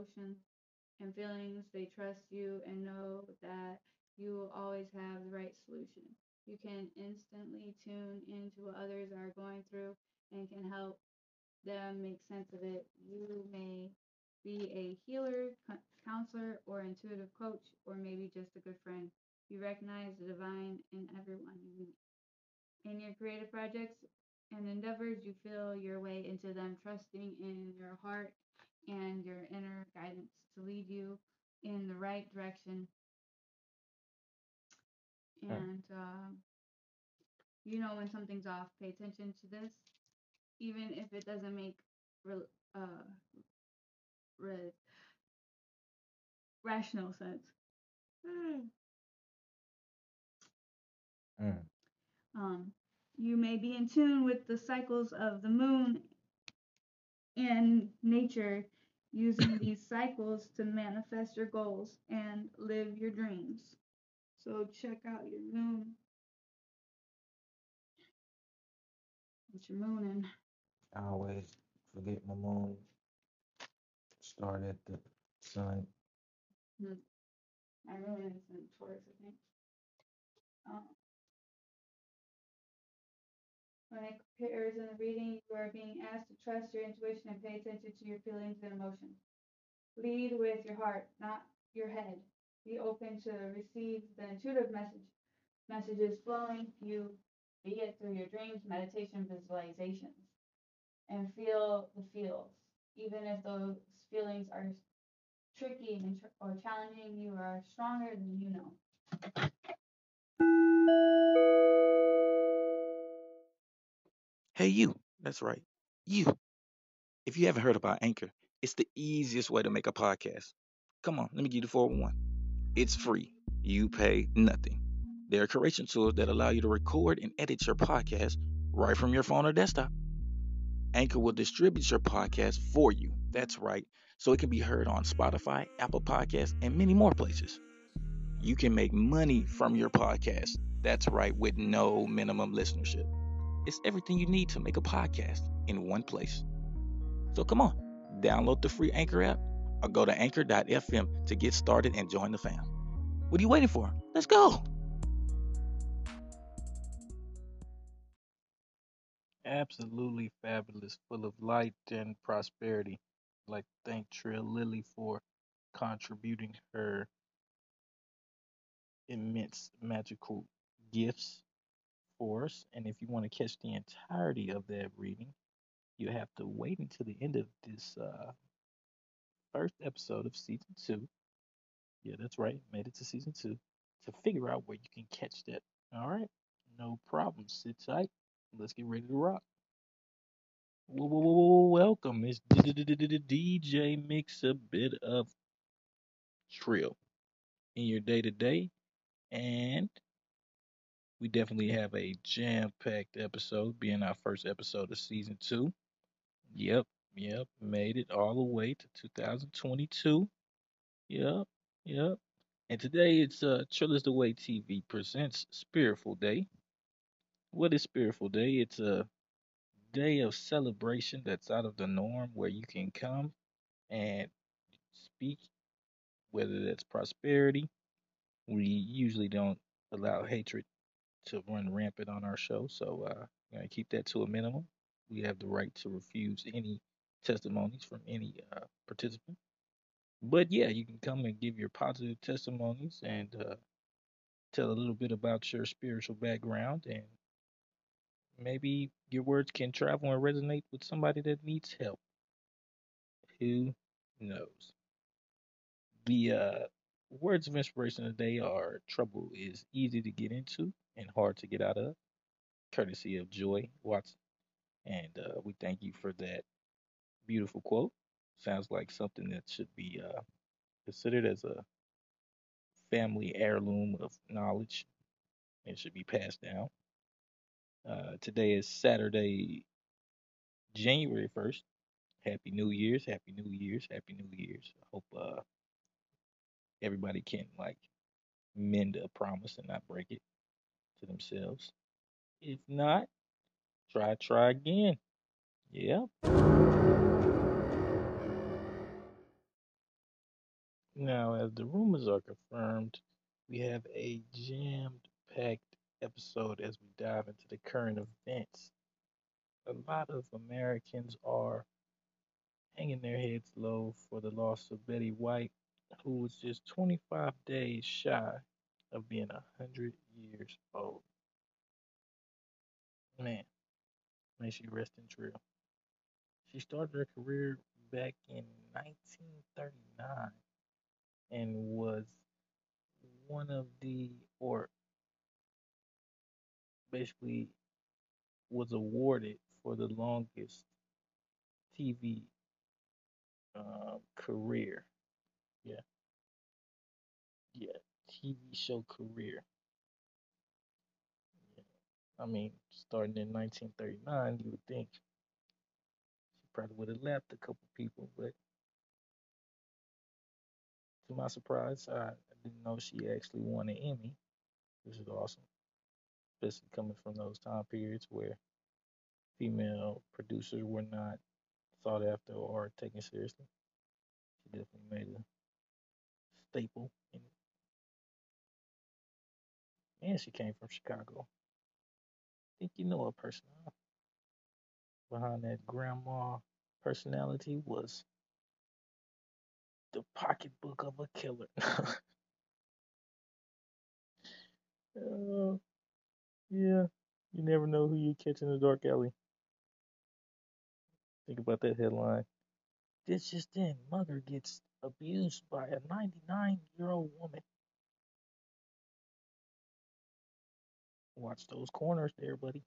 emotions and feelings. They trust you and know that you will always have the right solution. You can instantly tune into what others are going through and can help them make sense of it. You may be a healer, counselor, or intuitive coach, or maybe just a good friend. You recognize the divine in everyone you meet. In your creative projects and endeavors, you feel your way into them, trusting in your heart and your inner guidance to lead you in the right direction. And uh, you know when something's off. Pay attention to this, even if it doesn't make uh, re- rational sense. Mm. Um, you may be in tune with the cycles of the moon and nature, using these cycles to manifest your goals and live your dreams. So check out your moon. What's your moon in? I always forget my moon. Start at the sun. Hmm. My moon is in Taurus, I think. Um, when it appears in the reading, you are being asked to trust your intuition and pay attention to your feelings and emotions. Lead with your heart, not your head. Be open to receive the intuitive message messages flowing you, be it through your dreams, meditation, visualizations, and feel the feels. Even if those feelings are tricky and tr- or challenging, you are stronger than you know. Hey, you. That's right. You. If you haven't heard about Anchor, it's the easiest way to make a podcast. Come on, let me give you the 411. It's free. You pay nothing. There are creation tools that allow you to record and edit your podcast right from your phone or desktop. Anchor will distribute your podcast for you. That's right. So it can be heard on Spotify, Apple Podcasts, and many more places. You can make money from your podcast. That's right, with no minimum listenership. It's everything you need to make a podcast in one place. So come on, download the free Anchor app or go to anchor.fm to get started and join the fam. What are you waiting for? Let's go. Absolutely fabulous, full of light and prosperity. I'd like to thank Trill Lily for contributing her immense magical gifts us. And if you want to catch the entirety of that reading, you have to wait until the end of this uh, first episode of season two. Yeah, that's right. Made it to season two to figure out where you can catch that. All right. No problem. Sit tight. Let's get ready to rock. Welcome. It's DJ Mix a bit of trill in your day to day. And we definitely have a jam packed episode, being our first episode of season two. Yep, yep. Made it all the way to 2022. Yep, yep. And today it's uh Trill is the Way TV presents Spiritful Day. What is Spiritful Day? It's a day of celebration that's out of the norm where you can come and speak, whether that's prosperity. We usually don't allow hatred to run rampant on our show, so uh, keep that to a minimum. We have the right to refuse any testimonies from any uh, participant. But yeah, you can come and give your positive testimonies and uh, tell a little bit about your spiritual background and maybe your words can travel and resonate with somebody that needs help. Who knows? The uh, words of inspiration today are trouble is easy to get into and hard to get out of, courtesy of Joy Watson. And uh, we thank you for that beautiful quote. Sounds like something that should be uh, considered as a family heirloom of knowledge and should be passed down. Uh, today is Saturday, January 1st. Happy New Year's, Happy New Year's, Happy New Year's. I hope uh, everybody can like mend a promise and not break it to themselves. If not, try, try again. Yeah. Now, as the rumors are confirmed, we have a jammed packed episode as we dive into the current events. A lot of Americans are hanging their heads low for the loss of Betty White, who was just 25 days shy of being 100 years old. Man, may she rest in trill. She started her career back in 1939 and was one of the, or basically was awarded for the longest TV uh, career. Yeah, TV show career. Yeah. I mean, starting in 1939, you would think she probably would have left a couple people, but to my surprise, I, I didn't know she actually won an Emmy, which is awesome, especially coming from those time periods where female producers were not sought after or taken seriously. She definitely made a staple in it. And she came from Chicago. I think you know a person behind that grandma personality was the pocketbook of a killer. Uh, yeah, you never know who you catch in the dark alley. Think about that headline. This just in, mother gets abused by a 99 year old woman. Watch those corners there, buddy.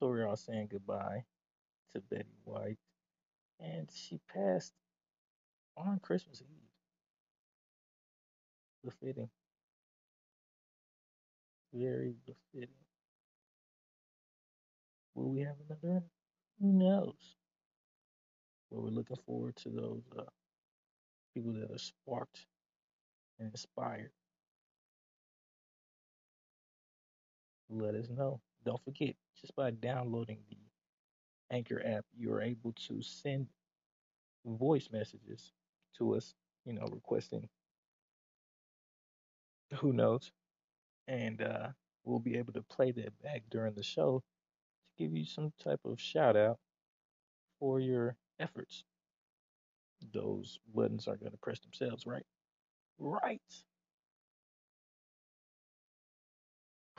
So we're all saying goodbye to Betty White, and she passed on Christmas Eve. Befitting, very befitting. Will we have another? Who knows? But we're looking forward to those uh, people that are sparked and inspired. Let us know. Don't forget, just by downloading the Anchor app, you are able to send voice messages to us, you know, requesting who knows. And uh, we'll be able to play that back during the show to give you some type of shout out for your efforts. Those buttons aren't going to press themselves, right? Right.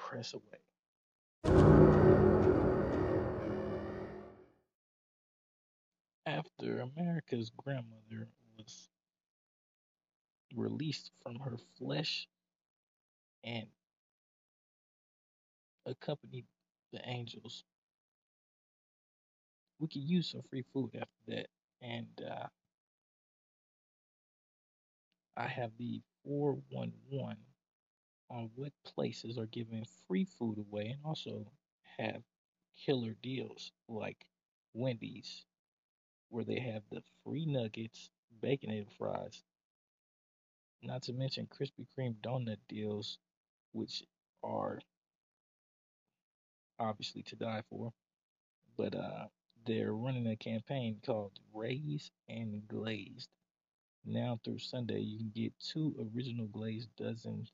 Press away. After America's grandmother was released from her flesh and accompanied the angels, we could use some free food after that. And uh, I have the 411 on what places are giving free food away and also have killer deals like Wendy's, where they have the free nuggets, bacon and fries, not to mention Krispy Kreme donut deals, which are obviously to die for. But uh, they're running a campaign called Raised and Glazed. Now through Sunday, you can get two original glazed dozen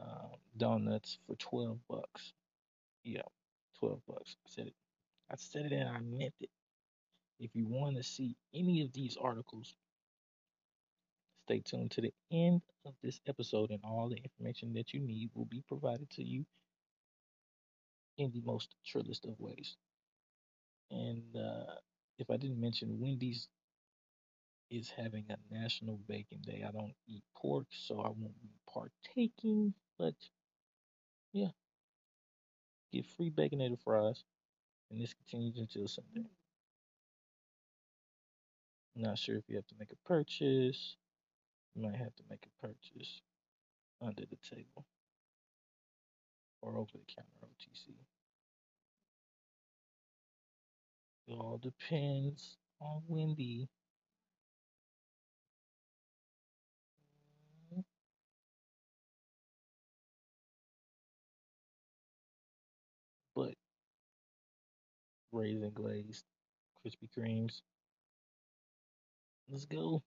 uh, donuts for 12 bucks. Yeah, 12 bucks. I said it. I said it and I meant it. If you want to see any of these articles, stay tuned to the end of this episode, and all the information that you need will be provided to you in the most trillest of ways. And uh, if I didn't mention, Wendy's is having a National Bacon Day. I don't eat pork, so I won't be partaking, but yeah, get free baconator fries, and this continues until Sunday. Not sure if you have to make a purchase. You might have to make a purchase under the table or over the counter OTC. It all depends on Wendy. Raisin glazed Krispy Kremes. Let's go.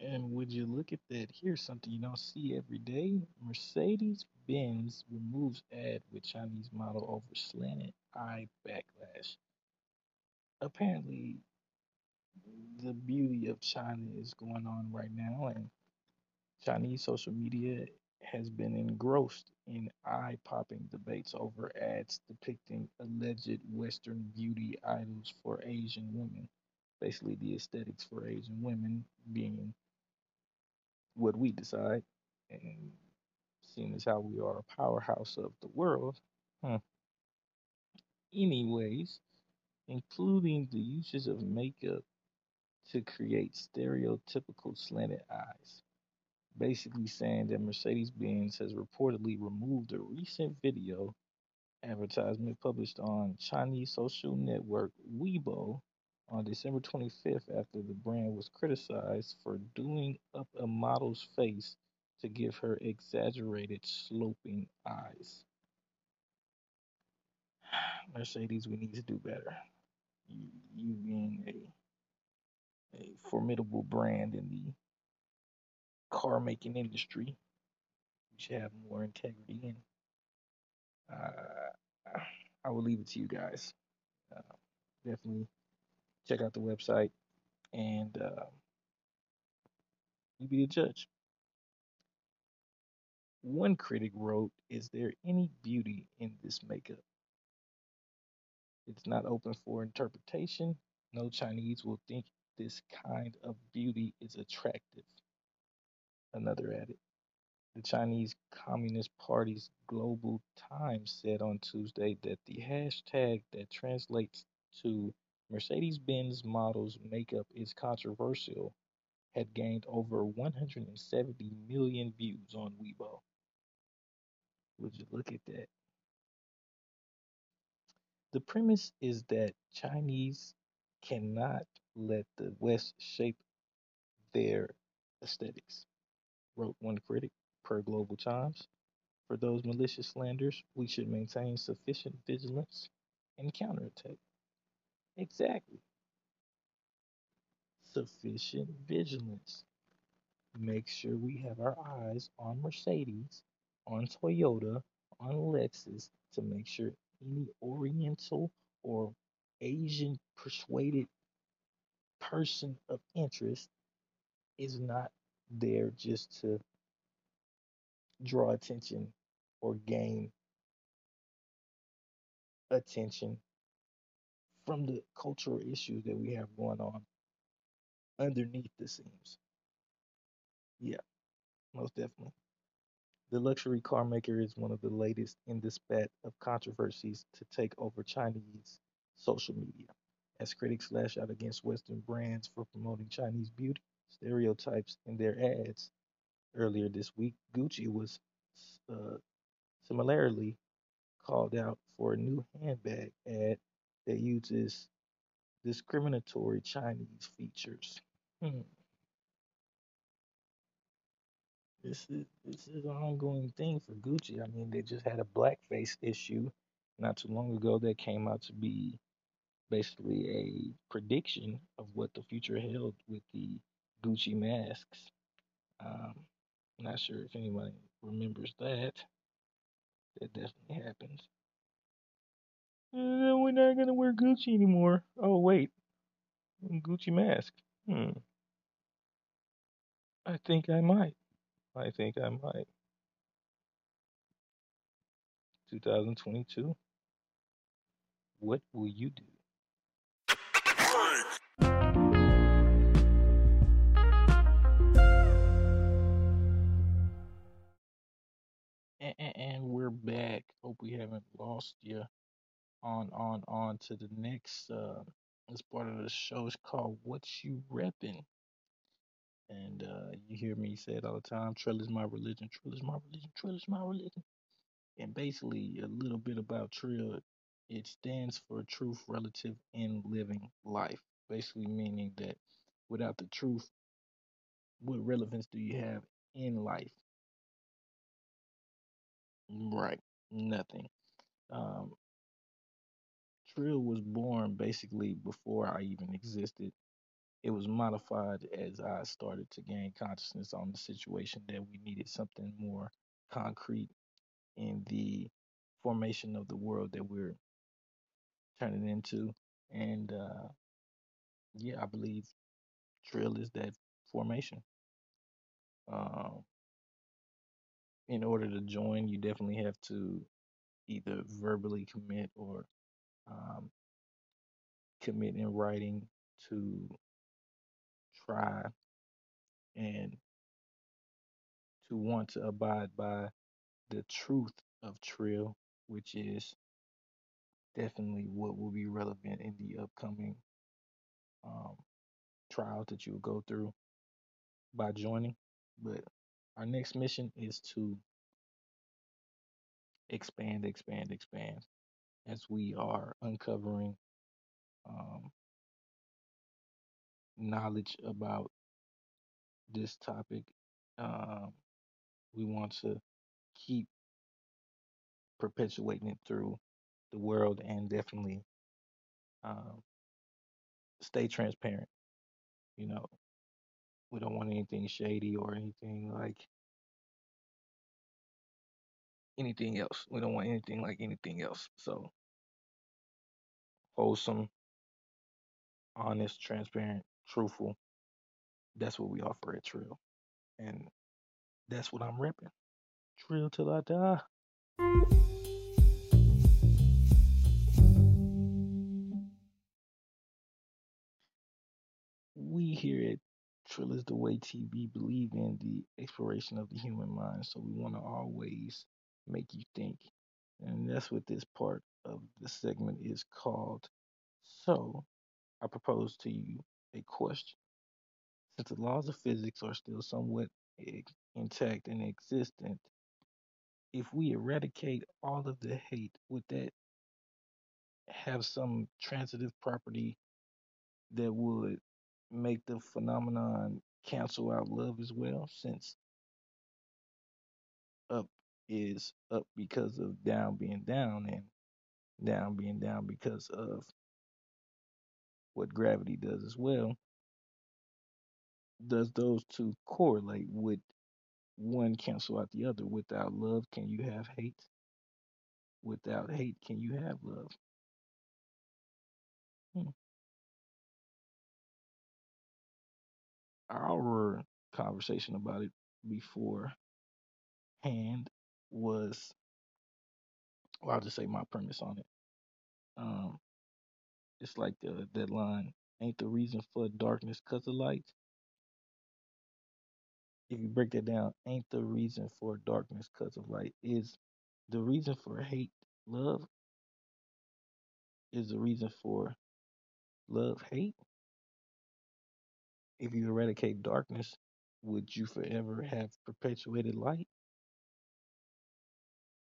And would you look at that? Here's something you don't see every day. Mercedes Benz removes ad with Chinese model over slanted eye backlash. Apparently, the beauty of China is going on right now, and Chinese social media has been engrossed in eye popping debates over ads depicting alleged Western beauty idols for Asian women. Basically, the aesthetics for Asian women being what we decide, and seeing as how we are a powerhouse of the world. Huh. Anyways, including the uses of makeup to create stereotypical slanted eyes. Basically, saying that Mercedes Benz has reportedly removed a recent video advertisement published on Chinese social network Weibo on December 25th after the brand was criticized for doing up a model's face to give her exaggerated sloping eyes. Mercedes, we need to do better. You, you being a, a formidable brand in the car making industry, you should have more integrity. And uh, I will leave it to you guys. Uh, definitely check out the website and uh, you be the judge. One critic wrote, Is there any beauty in this makeup? It's not open for interpretation. No Chinese will think this kind of beauty is attractive. Another added. The Chinese Communist Party's Global Times said on Tuesday that the hashtag that translates to Mercedes Benz model's makeup is controversial had gained over 170 million views on Weibo. Would you look at that? The premise is that Chinese cannot let the West shape their aesthetics, wrote one critic per Global Times. For those malicious slanders, we should maintain sufficient vigilance and counterattack. Exactly. Sufficient vigilance. Make sure we have our eyes on Mercedes, on Toyota, on Lexus to make sure any Oriental or Asian persuaded person of interest is not there just to draw attention or gain attention from the cultural issues that we have going on underneath the scenes. Yeah, most definitely. The luxury car maker is one of the latest in this spat of controversies to take over Chinese social media, as critics lash out against Western brands for promoting Chinese beauty stereotypes in their ads. Earlier this week, Gucci was uh, similarly called out for a new handbag ad that uses discriminatory Chinese features. Hmm. This is this is an ongoing thing for Gucci. I mean, they just had a blackface issue not too long ago that came out to be basically a prediction of what the future held with the Gucci masks. Um, not sure if anybody remembers that. That definitely happens. Uh, we're not gonna wear Gucci anymore. Oh wait, Gucci mask. Hmm. I think I might. I think I might. 2022. What will you do? Back. Hope we haven't lost you. On, on, on to the next. Uh, this part of the show is called "What You Reppin'," and uh, you hear me say it all the time. Trill is my religion. Trill is my religion. Trill is my religion. And basically, a little bit about Trill. It stands for truth relative in living life. Basically, meaning that without the truth, what relevance do you have in life? Right, nothing. Um, Trill was born basically before I even existed. It was modified as I started to gain consciousness on the situation that we needed something more concrete in the formation of the world that we're turning into. And uh, yeah, I believe Trill is that formation. Um, in order to join, you definitely have to either verbally commit or um, commit in writing to try and to want to abide by the truth of Trill, which is definitely what will be relevant in the upcoming um, trials that you will go through by joining. But our next mission is to expand, expand, expand as we are uncovering um, knowledge about this topic. Um, we want to keep perpetuating it through the world and definitely um, stay transparent. You know, we don't want anything shady or anything like anything else. We don't want anything like anything else. So wholesome, honest, transparent, truthful. That's what we offer at Trill. And that's what I'm repping. Trill till I die. We here at Trill is the Way TV believe in the exploration of the human mind. So we want to always make you think. And that's what this part of the segment is called. So I propose to you a question. Since the laws of physics are still somewhat intact and existent, if we eradicate all of the hate, would that have some transitive property that would make the phenomenon cancel out love as well? Since up is up because of down being down, and down being down because of what gravity does as well. Does those two correlate? Would one cancel out the other? Without love, can you have hate? Without hate, can you have love? Hmm. Our conversation about it before, beforehand was, well, I'll just say my premise on it. Um, it's like the that line, ain't the reason for darkness cause of light. If you break that down, ain't the reason for darkness cause of light. Is the reason for hate love? Is the reason for love hate? If you eradicate darkness, would you forever have perpetuated light?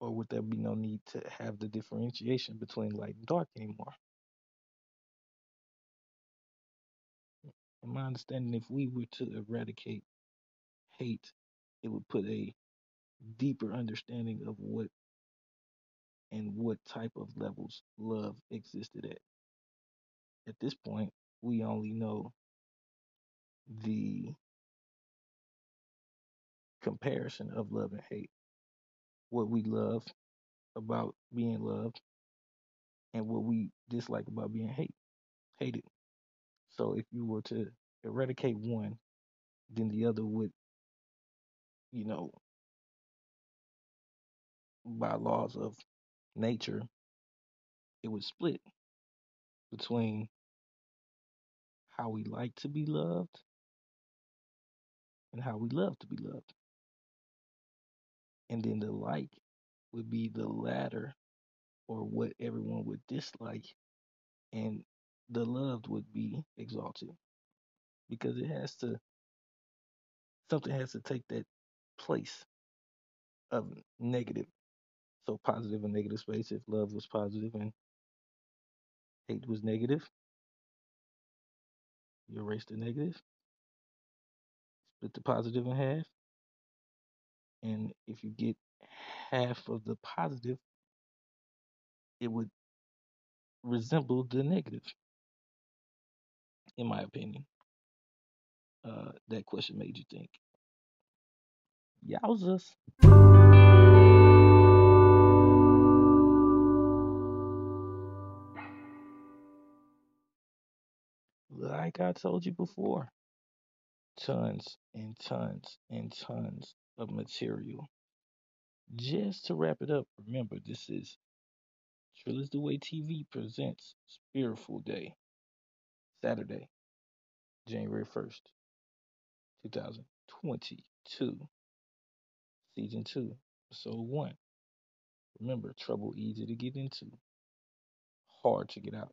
Or would there be no need to have the differentiation between light and dark anymore? In my understanding, if we were to eradicate hate, it would put a deeper understanding of what and what type of levels love existed at. At this point, we only know the comparison of love and hate. What we love about being loved and what we dislike about being hate hated. So if you were to eradicate one, then the other would, you know, by laws of nature, it would split between how we like to be loved and how we love to be loved. And then the like would be the latter or what everyone would dislike, and the loved would be exalted because it has to, something has to take that place of negative. So positive and negative space. If love was positive and hate was negative, you erase the negative, split the positive in half, and if you get half of the positive, it would resemble the negative, in my opinion. Uh, that question made you think. Yowzers. Like I told you before, tons and tons and tons of material. Just to wrap it up, remember this is Trill is the Way TV presents Spiritful Day, Saturday, January 1st, 2022, Season 2, Episode 1. Remember, trouble easy to get into, hard to get out.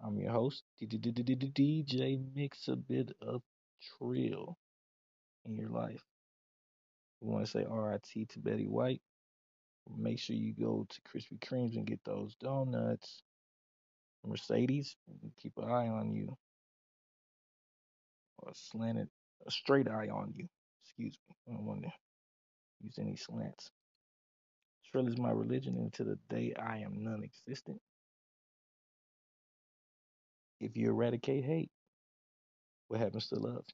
I'm your host, DJ Mix a bit of trill in your life. We want to say RIT to Betty White. Make sure you go to Krispy Kremes and get those donuts. Mercedes, keep an eye on you. Or slanted, a straight eye on you. Excuse me. I don't want to use any slants. Trill is my religion, to the day I am non existent. If you eradicate hate, what happens to love?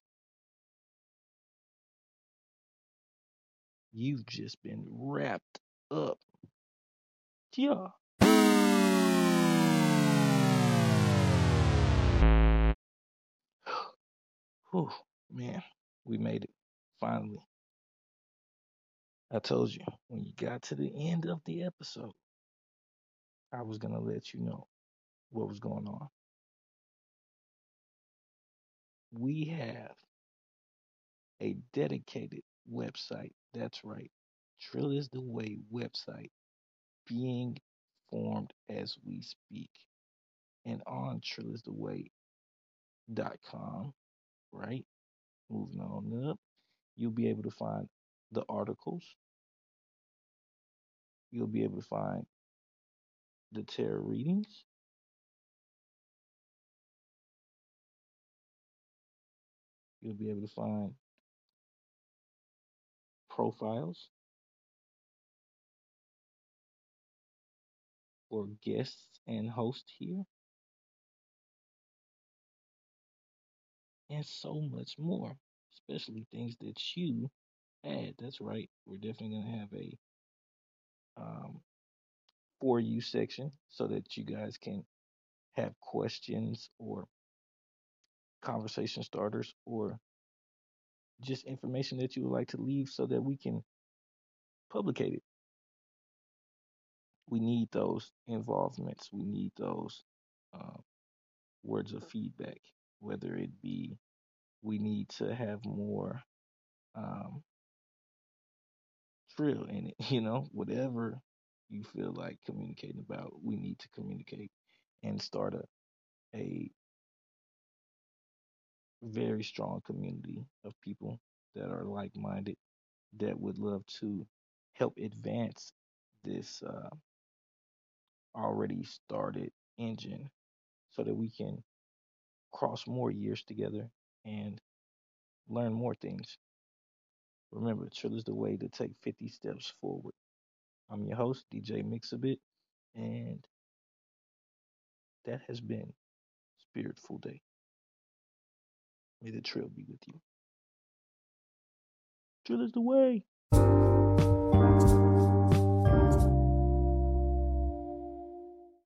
You've just been wrapped up. Yeah. Whew, man, we made it. Finally. I told you, when you got to the end of the episode, I was going to let you know what was going on. We have a dedicated website. That's right. Trill is the Way website being formed as we speak. And on Trill is the trillistheway.com, right? Moving on up, you'll be able to find the articles. You'll be able to find the tarot readings. You'll be able to find profiles for guests and hosts here. And so much more, especially things that you add. That's right. We're definitely going to have a um, for you section so that you guys can have questions or conversation starters or just information that you would like to leave so that we can publicate it. We need those involvements. We need those uh, words of feedback, whether it be we need to have more um, trill in it, you know, whatever you feel like communicating about, we need to communicate and start a, a very strong community of people that are like minded that would love to help advance this uh, already started engine so that we can cross more years together and learn more things. Remember, Trill is the way to take 50 steps forward. I'm your host, DJ Mixabit, and that has been Spiritful Day. May the trill be with you. Trill is the way.